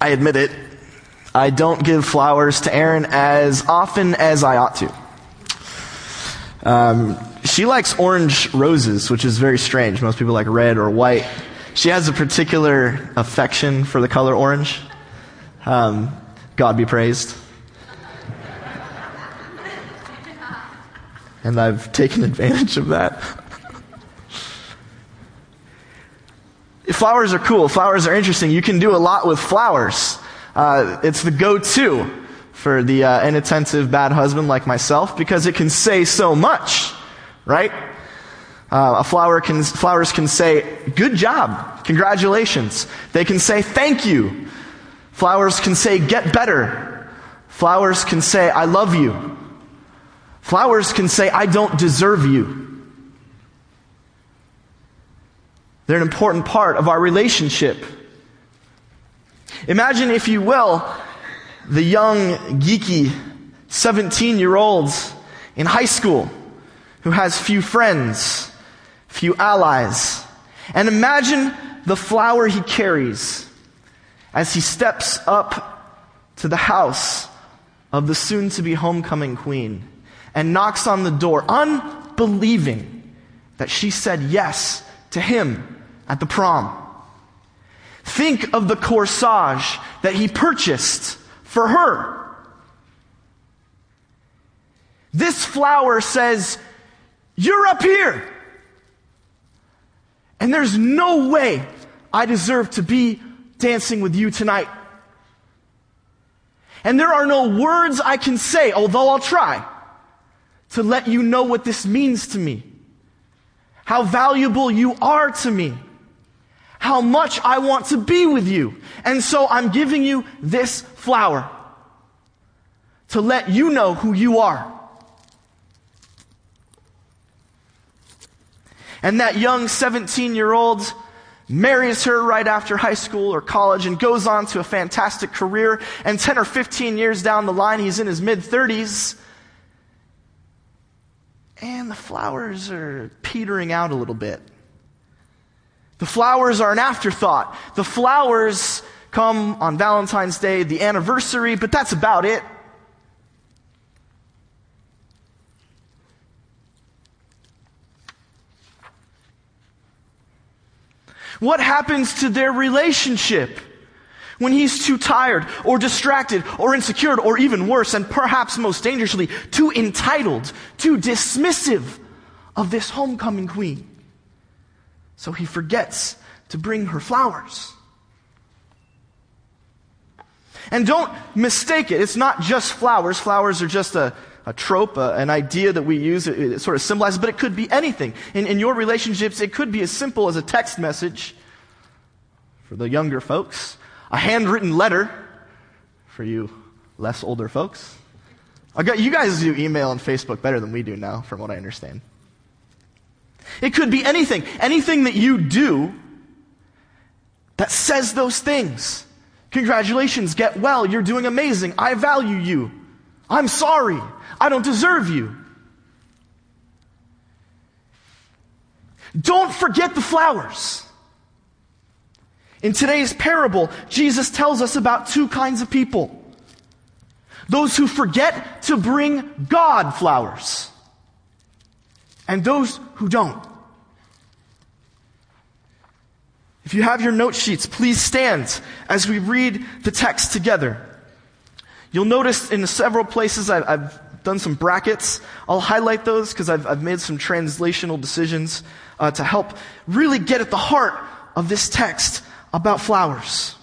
I admit it. I don't give flowers to Erin as often as I ought to. Um, she likes orange roses, which is very strange. Most people like red or white. She has a particular affection for the color orange. Um, God be praised. and I've taken advantage of that. Flowers are cool. Flowers are interesting. You can do a lot with flowers. Uh, it's the go-to for the uh, inattentive bad husband like myself because it can say so much, right? Uh, a flower can, flowers can say, good job, congratulations. They can say, thank you. Flowers can say, get better. Flowers can say, I love you. Flowers can say, I don't deserve you. They're an important part of our relationship. Imagine, if you will, the young, geeky 17 year old in high school who has few friends, few allies. And imagine the flower he carries as he steps up to the house of the soon to be homecoming queen and knocks on the door, unbelieving that she said yes to him at the prom. Think of the corsage that he purchased for her. This flower says, You're up here. And there's no way I deserve to be dancing with you tonight. And there are no words I can say, although I'll try, to let you know what this means to me. How valuable you are to me how much I want to be with you. And so I'm giving you this flower to let you know who you are. And that young 17 year old marries her right after high school or college and goes on to a fantastic career. And 10 or 15 years down the line, he's in his mid 30s. And the flowers are petering out a little bit. The flowers are an afterthought. The flowers come on Valentine's Day, the anniversary, but that's about it. What happens to their relationship when he's too tired or distracted or insecure or even worse, and perhaps most dangerously, too entitled, too dismissive of this homecoming queen? So he forgets to bring her flowers. And don't mistake it. It's not just flowers. Flowers are just a, a trope, a, an idea that we use. It, it, sort of symbolizes, but it could be anything. In, in your relationships, it could be as simple as a text message for the younger folks, a handwritten letter for you less older folks. Got, you guys do email and Facebook better than we do now, from what I understand. It could be anything, anything that you do that says those things. Congratulations, get well, you're doing amazing, I value you, I'm sorry, I don't deserve you. Don't forget the flowers. In today's parable, Jesus tells us about two kinds of people. Those who forget to bring God flowers and those who don't. If you have your note sheets, please stand as we read the text together. You'll notice in several places I've, I've done some brackets. I'll highlight those because I've, I've, made some translational decisions uh, to help really get at the heart of this text about flowers.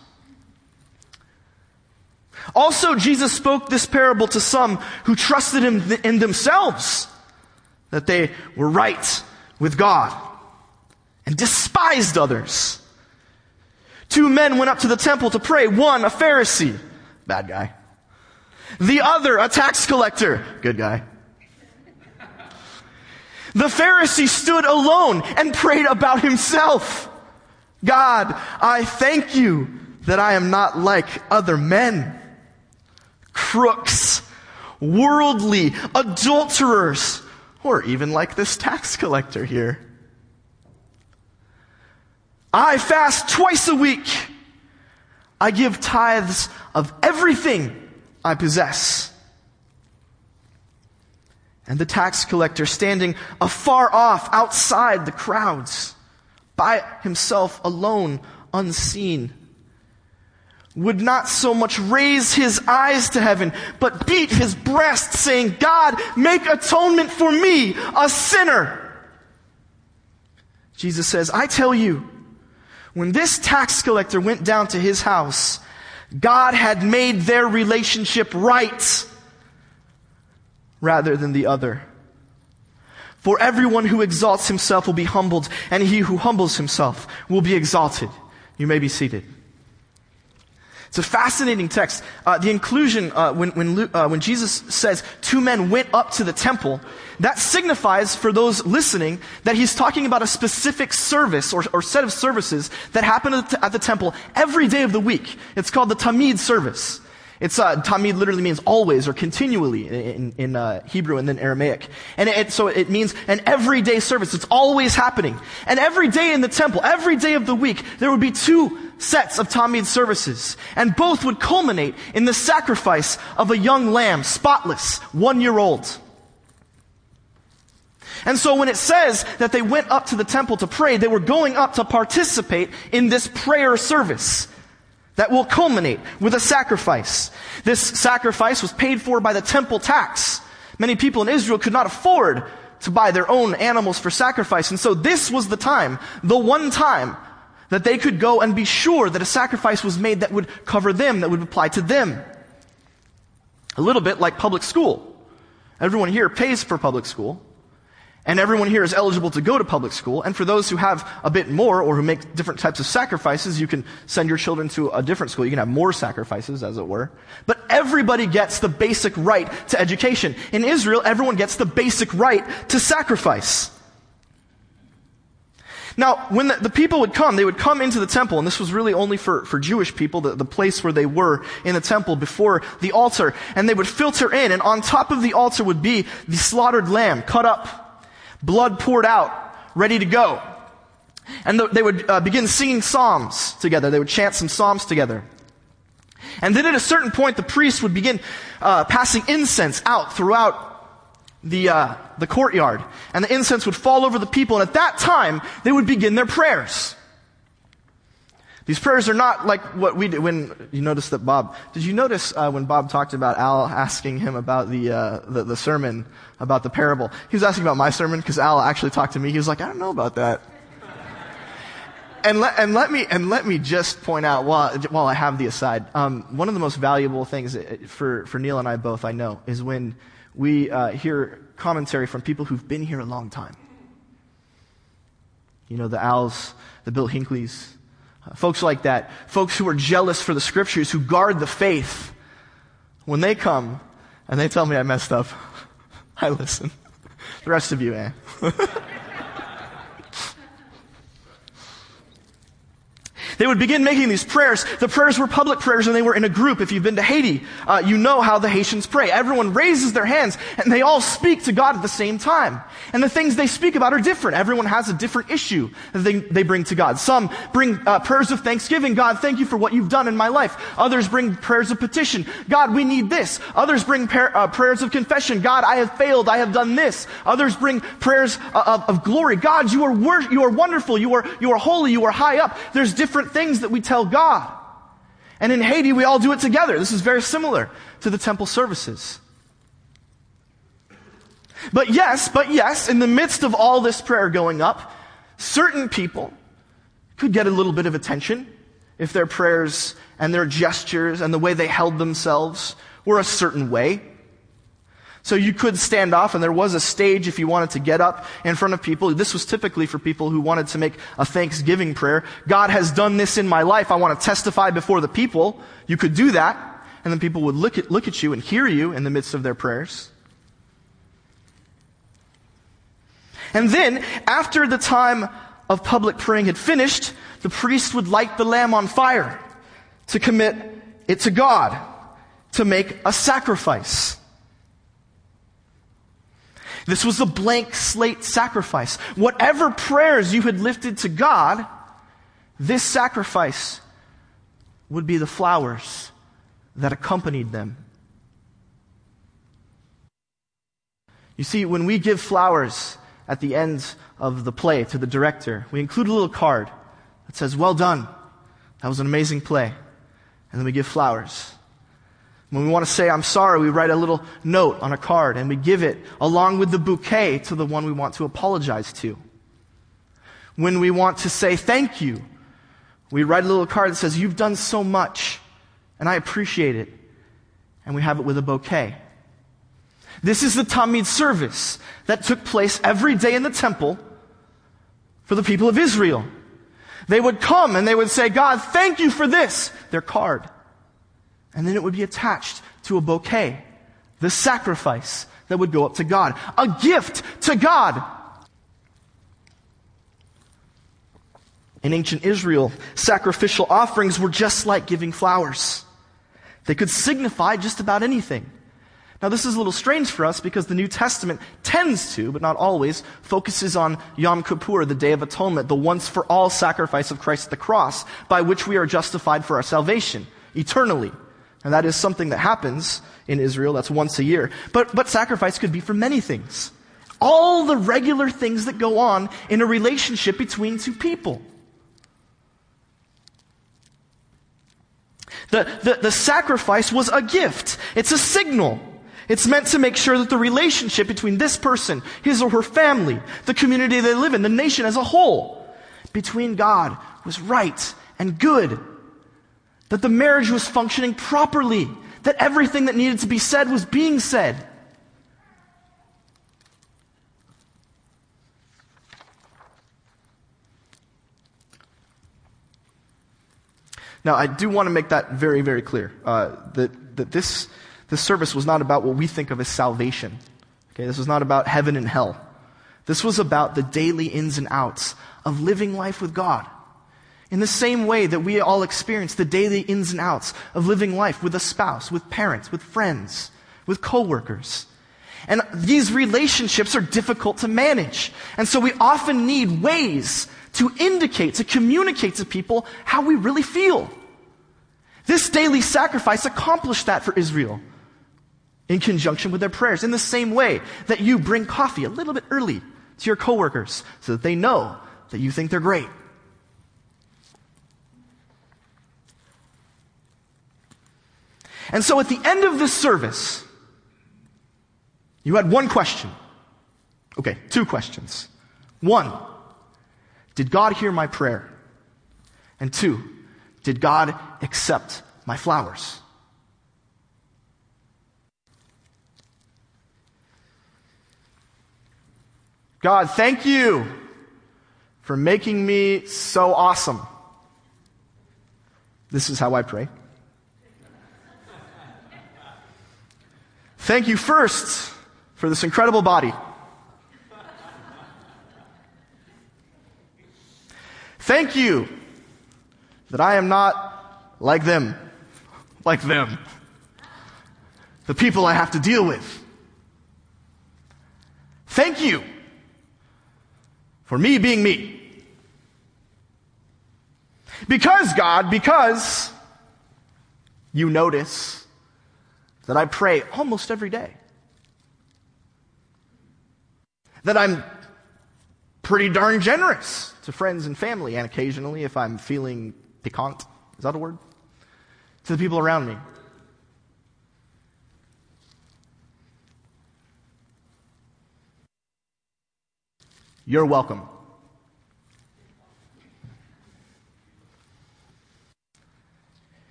Also, Jesus spoke this parable to some who trusted him in themselves that they were right with God and despised others. Two men went up to the temple to pray. One, a Pharisee, bad guy. The other, a tax collector, good guy. The Pharisee stood alone and prayed about himself. God, I thank you that I am not like other men, crooks, worldly, adulterers, or even like this tax collector here. I fast twice a week. I give tithes of everything I possess. And the tax collector, standing afar off outside the crowds, by himself alone, unseen, would not so much raise his eyes to heaven, but beat his breast, saying, God, make atonement for me, a sinner. Jesus says, I tell you, when this tax collector went down to his house, God had made their relationship right rather than the other. For everyone who exalts himself will be humbled, and he who humbles himself will be exalted. You may be seated. It's a fascinating text. Uh, the inclusion, uh, when, when, uh, when Jesus says two men went up to the temple, that signifies for those listening that he's talking about a specific service or, or set of services that happen at the, temple every day of the week. It's called the Tamid service. It's uh, tamid literally means always or continually in, in uh, Hebrew and then Aramaic, and it, so it means an everyday service. It's always happening, and every day in the temple, every day of the week, there would be two sets of tamid services, and both would culminate in the sacrifice of a young lamb, spotless, one year old. And so when it says that they went up to the temple to pray, they were going up to participate in this prayer service that will culminate with a sacrifice. This sacrifice was paid for by the temple tax. Many people in Israel could not afford to buy their own animals for sacrifice. And so this was the time, the one time, that they could go and be sure that a sacrifice was made that would cover them, that would apply to them. A little bit like public school. Everyone here pays for public school. And everyone here is eligible to go to public school. And for those who have a bit more or who make different types of sacrifices, you can send your children to a different school. You can have more sacrifices, as it were. But everybody gets the basic right to education. In Israel, everyone gets the basic right to sacrifice. Now, when the, the, people would come, they would come into the temple, and this was really only for, for Jewish people, the, the place where they were in the temple before the altar, and they would filter in, and on top of the altar would be the slaughtered lamb cut up blood poured out, ready to go. And the, they would uh, begin singing psalms together. They would chant some psalms together. And then at a certain point, the priest would begin uh, passing incense out throughout the, uh, the courtyard. And the incense would fall over the people. And at that time, they would begin their prayers. These prayers are not like what we did when you notice that Bob. Did you notice uh, when Bob talked about Al asking him about the, uh, the, the sermon about the parable? He was asking about my sermon because Al actually talked to me. He was like, I don't know about that. and let and let me and let me just point out while while I have the aside, um, one of the most valuable things uh, for for Neil and I both I know is when we uh, hear commentary from people who've been here a long time. You know, the Al's, the Bill Hinkley's, Folks like that, folks who are jealous for the scriptures, who guard the faith, when they come and they tell me I messed up, I listen. The rest of you, eh? They would begin making these prayers. The prayers were public prayers and they were in a group. If you've been to Haiti, uh, you know how the Haitians pray. Everyone raises their hands and they all speak to God at the same time. And the things they speak about are different. Everyone has a different issue that they, they bring to God. Some bring uh, prayers of thanksgiving. God, thank you for what you've done in my life. Others bring prayers of petition. God, we need this. Others bring par- uh, prayers of confession. God, I have failed. I have done this. Others bring prayers uh, of, of glory. God, you are, wor- you are wonderful. You are, you are holy. You are high up. There's different different things that we tell God. And in Haiti, we all do it together. This is very similar to the temple services. But yes, but yes, in the midst of all this prayer going up, certain people could get a little bit of attention if their prayers and their gestures and the way they held themselves were a certain way. So you could stand off, and there was a stage if you wanted to get up in front of people. This was typically for people who wanted to make a thanksgiving prayer. God has done this in my life. I want to testify before the people. You could do that, and then people would look at, look at you and hear you in the midst of their prayers. And then, after the time of public praying had finished, the priest would light the lamb on fire to commit it to God, to make a sacrifice. This was a blank slate sacrifice. Whatever prayers you had lifted to God, this sacrifice would be the flowers that accompanied them. You see, when we give flowers at the end of the play to the director, we include a little card that says, Well done. That was an amazing play. And then we give flowers. When we want to say, I'm sorry, we write a little note on a card and we give it along with the bouquet to the one we want to apologize to. When we want to say thank you, we write a little card that says, You've done so much and I appreciate it. And we have it with a bouquet. This is the Tamid service that took place every day in the temple for the people of Israel. They would come and they would say, God, thank you for this, their card. And then it would be attached to a bouquet, the sacrifice that would go up to God, a gift to God. In ancient Israel, sacrificial offerings were just like giving flowers. They could signify just about anything. Now, this is a little strange for us because the New Testament tends to, but not always, focuses on Yom Kippur, the Day of Atonement, the once for all sacrifice of Christ at the cross, by which we are justified for our salvation, eternally. And that is something that happens in Israel, that's once a year. But, but sacrifice could be for many things. All the regular things that go on in a relationship between two people. The, the, the sacrifice was a gift. It's a signal. It's meant to make sure that the relationship between this person, his or her family, the community they live in, the nation as a whole, between God was right and good. That the marriage was functioning properly. That everything that needed to be said was being said. Now, I do want to make that very, very clear uh, that, that this this service was not about what we think of as salvation. Okay, this was not about heaven and hell. This was about the daily ins and outs of living life with God. In the same way that we all experience the daily ins and outs of living life with a spouse, with parents, with friends, with coworkers. And these relationships are difficult to manage. And so we often need ways to indicate, to communicate to people how we really feel. This daily sacrifice accomplished that for Israel in conjunction with their prayers. In the same way that you bring coffee a little bit early to your coworkers so that they know that you think they're great. And so at the end of this service, you had one question. Okay, two questions. One, did God hear my prayer? And two, did God accept my flowers? God, thank you for making me so awesome. This is how I pray. Thank you first for this incredible body. Thank you that I am not like them, like them, the people I have to deal with. Thank you for me being me. Because, God, because you notice that I pray almost every day. That I'm pretty darn generous to friends and family, and occasionally, if I'm feeling piquant, is that a word? To the people around me. You're welcome.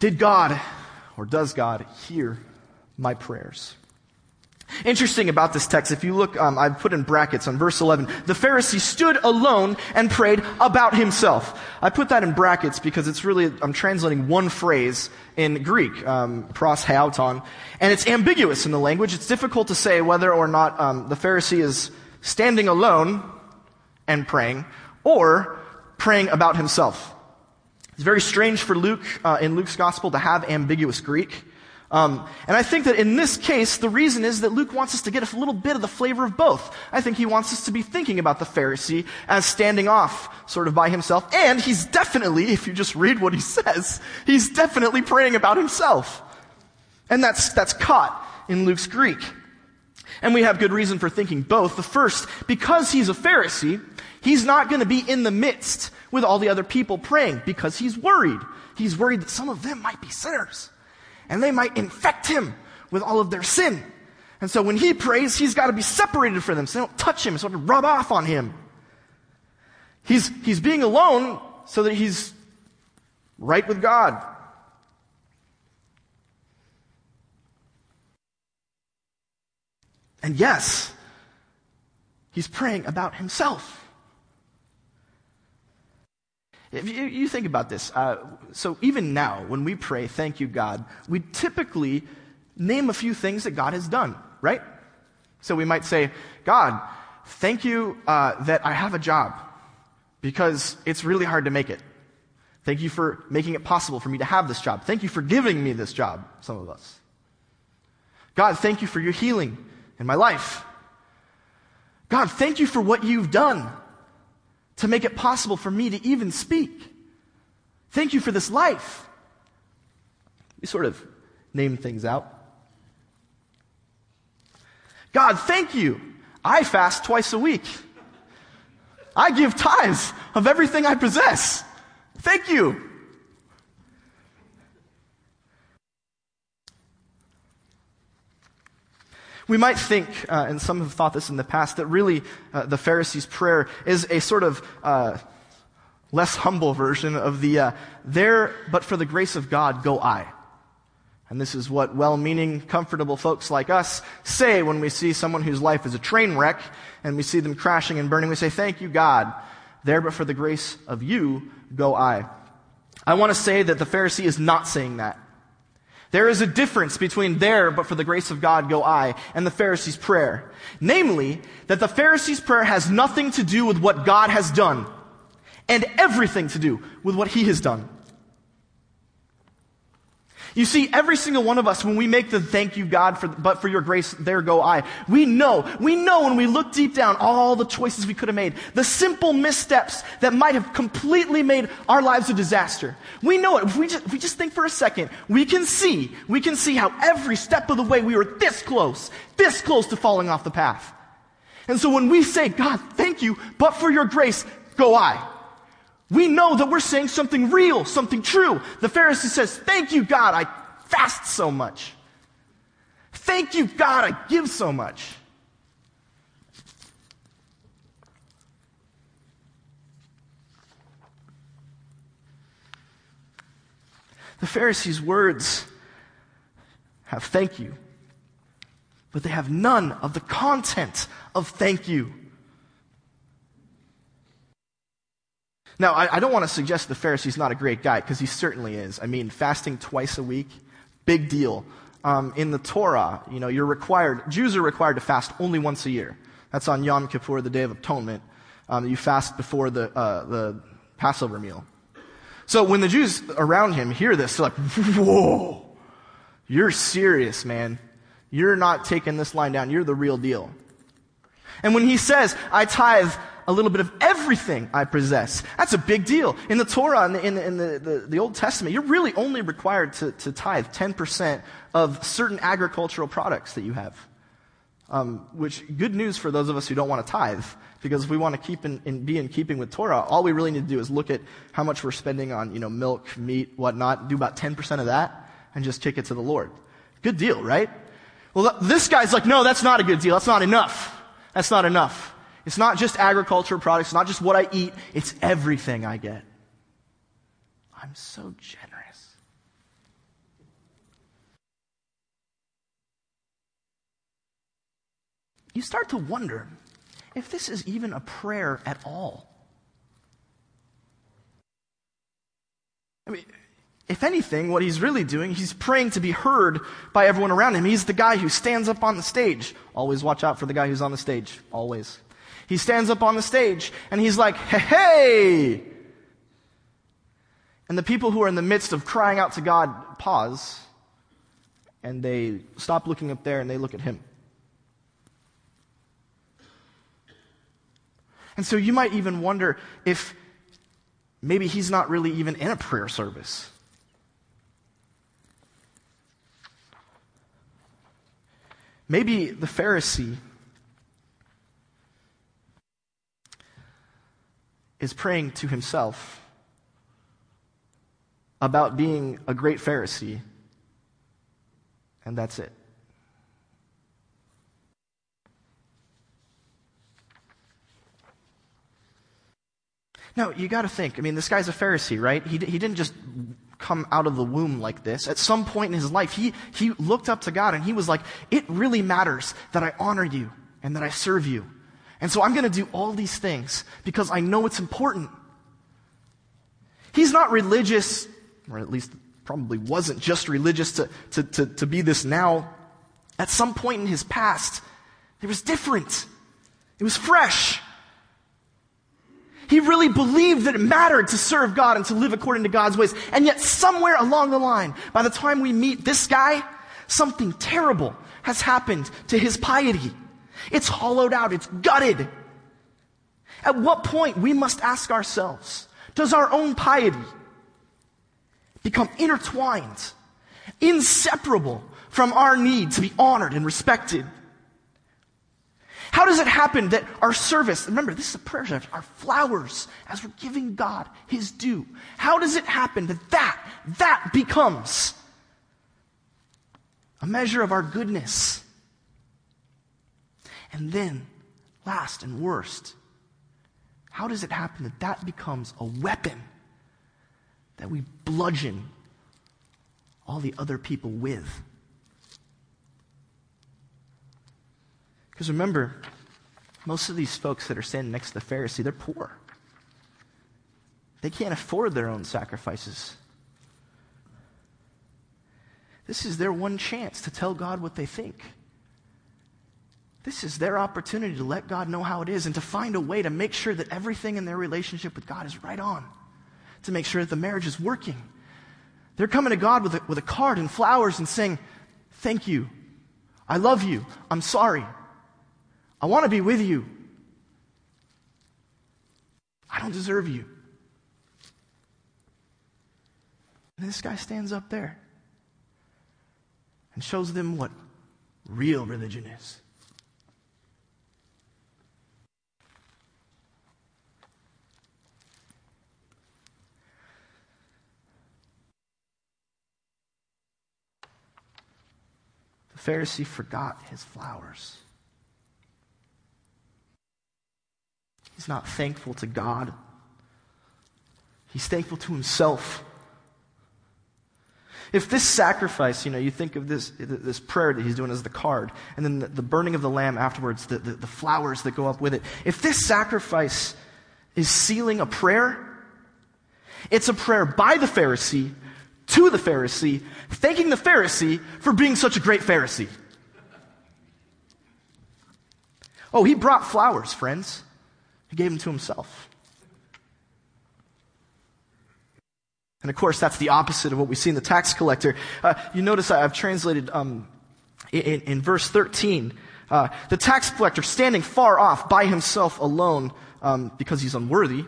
Did God, or does God, hear my prayers? Interesting about this text, if you look, um, I've put in brackets on verse 11, the Pharisee stood alone and prayed about himself. I put that in brackets because it's really, I'm translating one phrase in Greek, um, pros heauton, and it's ambiguous in the language. It's difficult to say whether or not um, the Pharisee is standing alone and praying, or praying about himself. It's very strange for Luke, uh, in Luke's gospel, to have ambiguous Greek. Um, and I think that in this case, the reason is that Luke wants us to get a little bit of the flavor of both. I think he wants us to be thinking about the Pharisee as standing off sort of by himself. And he's definitely, if you just read what he says, he's definitely praying about himself. And that's, that's caught in Luke's Greek. And we have good reason for thinking both. The first, because he's a Pharisee, he's not going to be in the midst with all the other people praying because he's worried. He's worried that some of them might be sinners and they might infect him with all of their sin. And so when he prays, he's got to be separated from them so they don't touch him, so they don't rub off on him. He's, he's being alone so that he's right with God. And yes, he's praying about himself. If you, you think about this, uh, so even now, when we pray, thank you, God, we typically name a few things that God has done, right? So we might say, God, thank you uh, that I have a job because it's really hard to make it. Thank you for making it possible for me to have this job. Thank you for giving me this job, some of us. God, thank you for your healing in my life. God, thank you for what you've done to make it possible for me to even speak. Thank you for this life. We sort of name things out. God, thank you. I fast twice a week. I give tithes of everything I possess. Thank you. We might think, uh, and some have thought this in the past, that really uh, the Pharisees' prayer is a sort of uh, less humble version of the uh, there, but for the grace of God, go I. And this is what well meaning, comfortable folks like us say when we see someone whose life is a train wreck and we see them crashing and burning. We say, Thank you, God. There, but for the grace of you, go I. I want to say that the Pharisee is not saying that. There is a difference between there, but for the grace of God go I, and the Pharisee's prayer. Namely, that the Pharisee's prayer has nothing to do with what God has done, and everything to do with what he has done. You see, every single one of us, when we make the thank you, God, for, but for your grace, there go I, we know, we know when we look deep down all the choices we could have made, the simple missteps that might have completely made our lives a disaster. We know it. If we just, if we just think for a second, we can see, we can see how every step of the way we were this close, this close to falling off the path. And so when we say, God, thank you, but for your grace, go I. We know that we're saying something real, something true. The Pharisee says, Thank you, God, I fast so much. Thank you, God, I give so much. The Pharisees' words have thank you, but they have none of the content of thank you. Now, I, I don't want to suggest the Pharisee's not a great guy, because he certainly is. I mean, fasting twice a week, big deal. Um, in the Torah, you know, you're required, Jews are required to fast only once a year. That's on Yom Kippur, the Day of Atonement. Um, you fast before the, uh, the Passover meal. So when the Jews around him hear this, they're like, whoa, you're serious, man. You're not taking this line down. You're the real deal. And when he says, I tithe a little bit of everything I possess. That's a big deal. In the Torah, in the, in the, in the, the, the Old Testament, you're really only required to, to tithe 10% of certain agricultural products that you have. Um, which, good news for those of us who don't want to tithe, because if we want to keep in, in, be in keeping with Torah, all we really need to do is look at how much we're spending on, you know, milk, meat, whatnot, do about 10% of that, and just kick it to the Lord. Good deal, right? Well, this guy's like, no, that's not a good deal. That's not enough. That's not enough. It's not just agricultural products, it's not just what I eat, it's everything I get. I'm so generous. You start to wonder if this is even a prayer at all. I mean, if anything, what he's really doing, he's praying to be heard by everyone around him. He's the guy who stands up on the stage. Always watch out for the guy who's on the stage. Always. He stands up on the stage and he's like, hey, hey! And the people who are in the midst of crying out to God pause and they stop looking up there and they look at him. And so you might even wonder if maybe he's not really even in a prayer service. Maybe the Pharisee is praying to himself about being a great Pharisee, and that's it. Now, you got to think. I mean, this guy's a Pharisee, right? He, he didn't just come out of the womb like this. At some point in his life, he, he looked up to God and he was like, It really matters that I honor you and that I serve you. And so I'm going to do all these things because I know it's important. He's not religious, or at least probably wasn't just religious to, to, to, to be this now. At some point in his past, it was different. It was fresh. He really believed that it mattered to serve God and to live according to God's ways. And yet, somewhere along the line, by the time we meet this guy, something terrible has happened to his piety. It's hollowed out, it's gutted. At what point we must ask ourselves, does our own piety become intertwined, inseparable from our need to be honored and respected? How does it happen that our service, remember, this is a prayer service, our flowers, as we're giving God his due, how does it happen that that, that becomes a measure of our goodness? And then, last and worst, how does it happen that that becomes a weapon that we bludgeon all the other people with? Because remember, most of these folks that are standing next to the Pharisee, they're poor. They can't afford their own sacrifices. This is their one chance to tell God what they think. This is their opportunity to let God know how it is and to find a way to make sure that everything in their relationship with God is right on, to make sure that the marriage is working. They're coming to God with a, with a card and flowers and saying, Thank you. I love you. I'm sorry. I want to be with you. I don't deserve you. And this guy stands up there and shows them what real religion is. Pharisee forgot his flowers. He's not thankful to God. He's thankful to himself. If this sacrifice, you know, you think of this, this prayer that he's doing as the card, and then the, burning of the lamb afterwards, the, the, the flowers that go up with it. If this sacrifice is sealing a prayer, it's a prayer by the Pharisee to the Pharisee, thanking the Pharisee for being such a great Pharisee. Oh, he brought flowers, friends. He gave them to himself. And of course, that's the opposite of what we see in the tax collector. Uh, you notice I've translated um, in, in, verse 13 uh, the tax collector standing far off by himself alone um, because he's unworthy,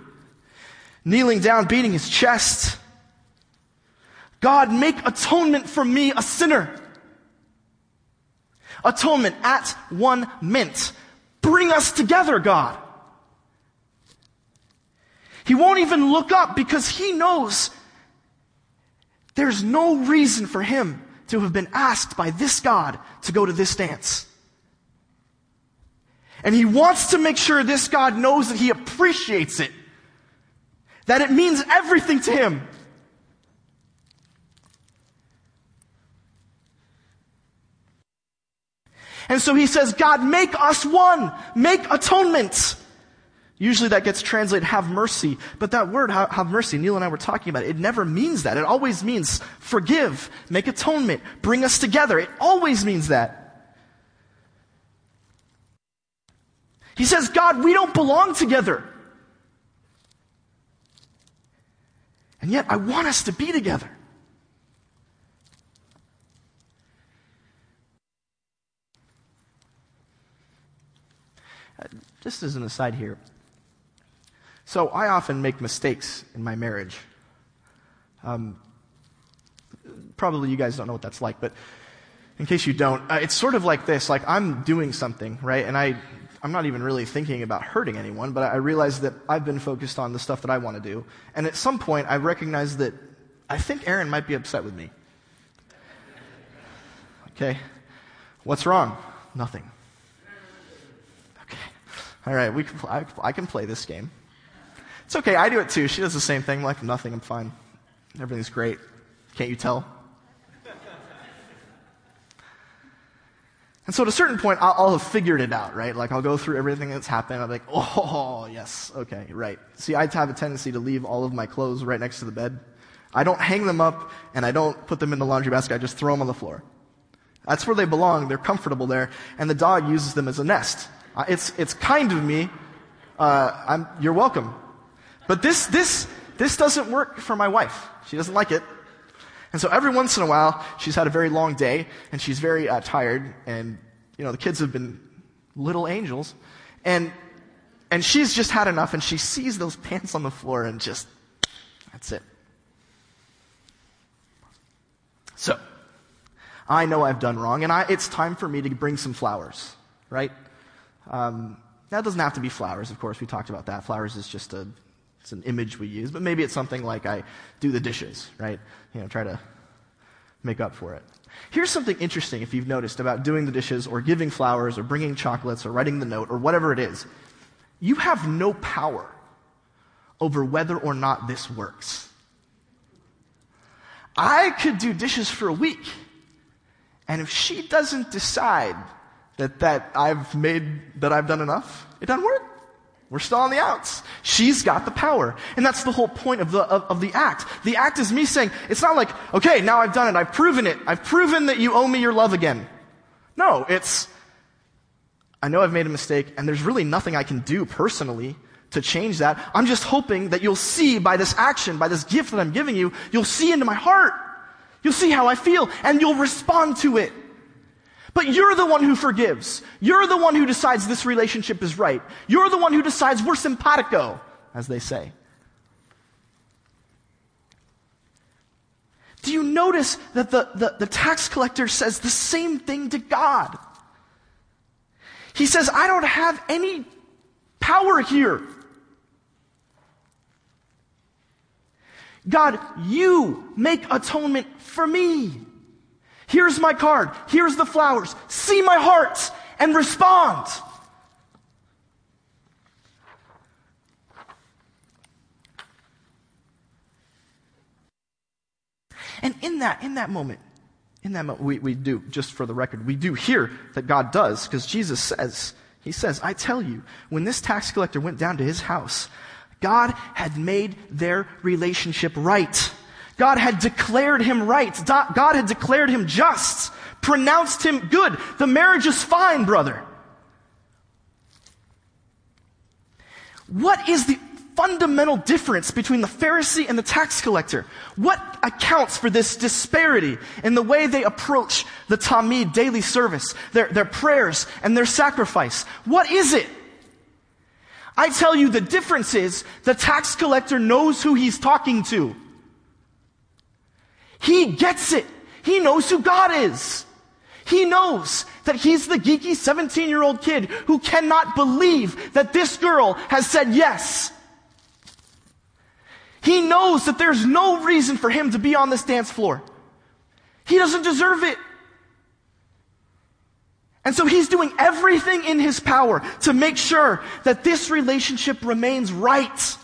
kneeling down, beating his chest. God, make atonement for me, a sinner. Atonement at one mint. Bring us together, God. He won't even look up because he knows there's no reason for him to have been asked by this God to go to this dance. And he wants to make sure this God knows that he appreciates it. That it means everything to him. And so he says, God, make us one. Make atonement. Usually that gets translated, have mercy. But that word, have mercy, Neil and I were talking about it, it never means that. It always means forgive, make atonement, bring us together. It always means that. He says, God, we don't belong together. And yet I want us to be together. Just as an aside here. So I often make mistakes in my marriage. Um, probably you guys don't know what that's like, but in case you don't, uh, it's sort of like this. Like I'm doing something, right? And I, I'm not even really thinking about hurting anyone, but I realize that I've been focused on the stuff that I want to do. And at some point, I recognize that I think Erin might be upset with me. Okay. What's wrong? Nothing. All right. We can, I, I can play this game. It's okay. I do it too. She does the same thing. I'm like, nothing. I'm fine. Everything's great. Can't you tell? And so at a certain point, I'll, I'll, have figured it out, right? Like I'll go through everything that's happened. I'm like, oh, yes, okay, right. See, I have a tendency to leave all of my clothes right next to the bed. I don't hang them up and I don't put them in the laundry basket. I just throw them on the floor. That's where they belong. They're comfortable there. And the dog uses them as a nest. Uh, it's, it's kind of me. Uh, you're welcome. But this, this, this doesn't work for my wife. She doesn't like it. And so every once in a while, she's had a very long day and she's very uh, tired. And, you know, the kids have been little angels. And, and she's just had enough and she sees those pants on the floor and just, that's it. So, I know I've done wrong and I, it's time for me to bring some flowers, right? Um, that doesn't have to be flowers, of course. We talked about that. Flowers is just a it's an image we use, but maybe it's something like I do the dishes, right? You know, try to make up for it. Here's something interesting if you've noticed about doing the dishes or giving flowers or bringing chocolates or writing the note or whatever it is. You have no power over whether or not this works. I could do dishes for a week, and if she doesn't decide that, that I've made, that I've done enough, it doesn't work. We're still on the outs. She's got the power. And that's the whole point of the, of, of, the act. The act is me saying, it's not like, okay, now I've done it. I've proven it. I've proven that you owe me your love again. No, it's, I know I've made a mistake and there's really nothing I can do personally to change that. I'm just hoping that you'll see by this action, by this gift that I'm giving you, you'll see into my heart. You'll see how I feel and you'll respond to it. But you're the one who forgives. You're the one who decides this relationship is right. You're the one who decides we're simpatico, as they say. Do you notice that the, the, the, tax collector says the same thing to God? He says, I don't have any power here. God, you make atonement for me. Here's my card. Here's the flowers. See my heart and respond. And in that, in that moment, in that moment, we, we do, just for the record, we do hear that God does, because Jesus says, He says, I tell you, when this tax collector went down to his house, God had made their relationship right. God had declared him right. God had declared him just, pronounced him good. The marriage is fine, brother. What is the fundamental difference between the Pharisee and the tax collector? What accounts for this disparity in the way they approach the Tamid daily service, their, their prayers and their sacrifice? What is it? I tell you the difference is the tax collector knows who he's talking to. He gets it. He knows who God is. He knows that he's the geeky 17 year old kid who cannot believe that this girl has said yes. He knows that there's no reason for him to be on this dance floor. He doesn't deserve it. And so he's doing everything in his power to make sure that this relationship remains right.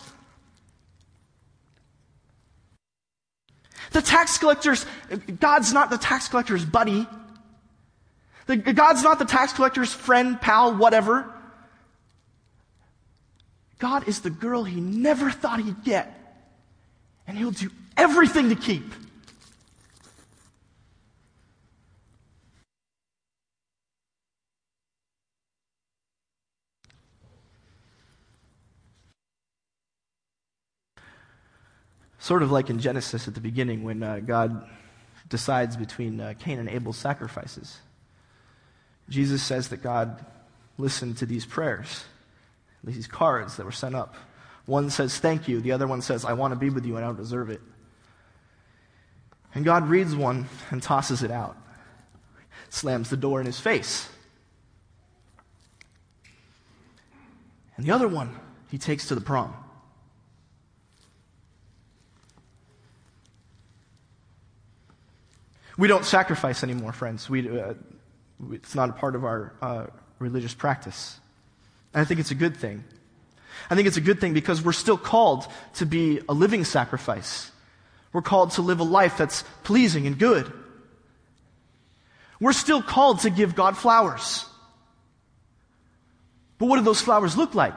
The tax collector's, God's not the tax collector's buddy. The, God's not the tax collector's friend, pal, whatever. God is the girl he never thought he'd get. And he'll do everything to keep. Sort of like in Genesis at the beginning when uh, God decides between uh, Cain and Abel's sacrifices. Jesus says that God listened to these prayers, these cards that were sent up. One says, Thank you. The other one says, I want to be with you and I don't deserve it. And God reads one and tosses it out, slams the door in his face. And the other one he takes to the prom. We don't sacrifice anymore, friends. We, uh, it's not a part of our uh, religious practice. And I think it's a good thing. I think it's a good thing because we're still called to be a living sacrifice. We're called to live a life that's pleasing and good. We're still called to give God flowers. But what do those flowers look like?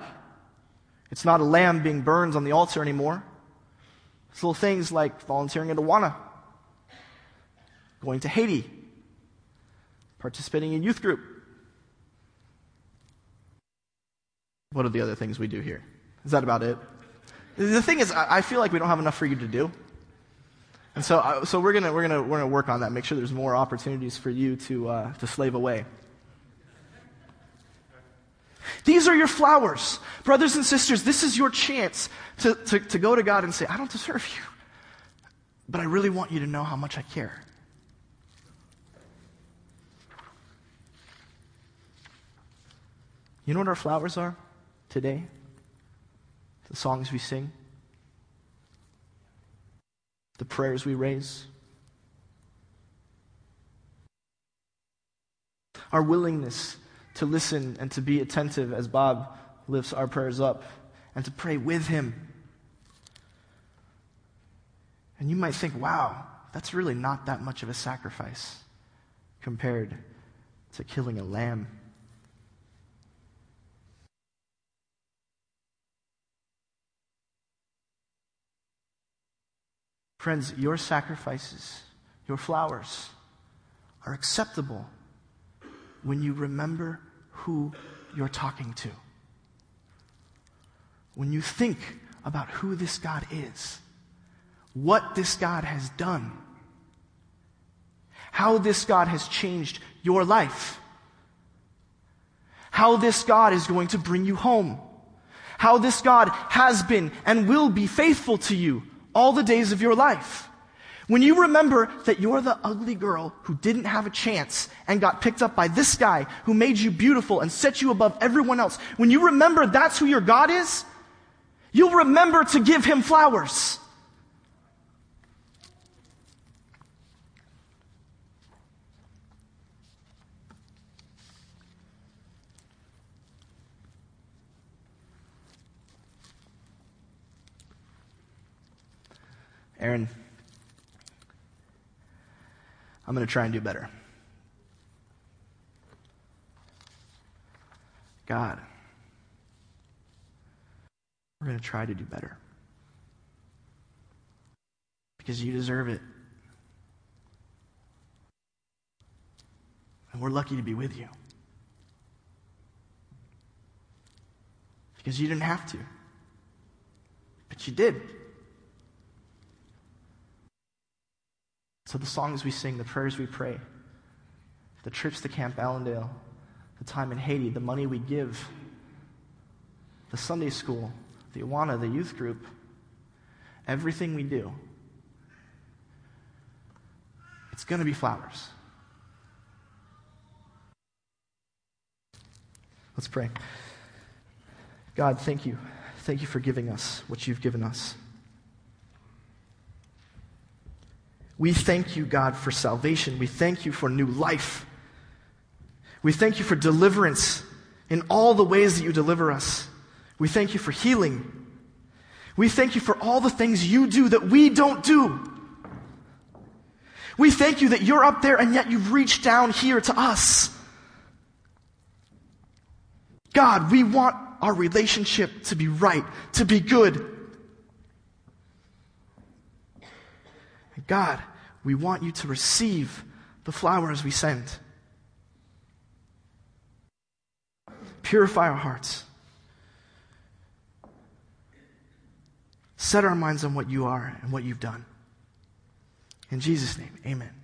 It's not a lamb being burned on the altar anymore. It's little things like volunteering at Awana, going to Haiti, participating in youth group. What are the other things we do here? Is that about it? The thing is, I feel like we don't have enough for you to do. And so, so we're gonna, we're gonna, we're gonna work on that, make sure there's more opportunities for you to, uh, to slave away. These are your flowers. Brothers and sisters, this is your chance to, to, to go to God and say, I don't deserve you, but I really want you to know how much I care. You know what our flowers are today? The songs we sing, the prayers we raise, our willingness to listen and to be attentive as Bob lifts our prayers up and to pray with him. And you might think, wow, that's really not that much of a sacrifice compared to killing a lamb. Friends, your sacrifices, your flowers, are acceptable when you remember who you're talking to. When you think about who this God is, what this God has done, how this God has changed your life, how this God is going to bring you home, how this God has been and will be faithful to you all the days of your life. When you remember that you're the ugly girl who didn't have a chance and got picked up by this guy who made you beautiful and set you above everyone else, when you remember that's who your God is, you'll remember to give him flowers. Erin, I'm going to try and do better. God, we're going to try to do better. Because you deserve it. And we're lucky to be with you. Because you didn't have to. But you did. So the songs we sing, the prayers we pray, the trips to Camp Allendale, the time in Haiti, the money we give, the Sunday school, the Awana, the youth group, everything we do, it's going to be flowers. Let's pray. God, thank you. Thank you for giving us what you've given us. We thank you, God, for salvation. We thank you for new life. We thank you for deliverance in all the ways that you deliver us. We thank you for healing. We thank you for all the things you do that we don't do. We thank you that you're up there and yet you've reached down here to us. God, we want our relationship to be right, to be good. God, we want you to receive the flowers we send. Purify our hearts. Set our minds on what you are and what you've done. In Jesus' name, amen.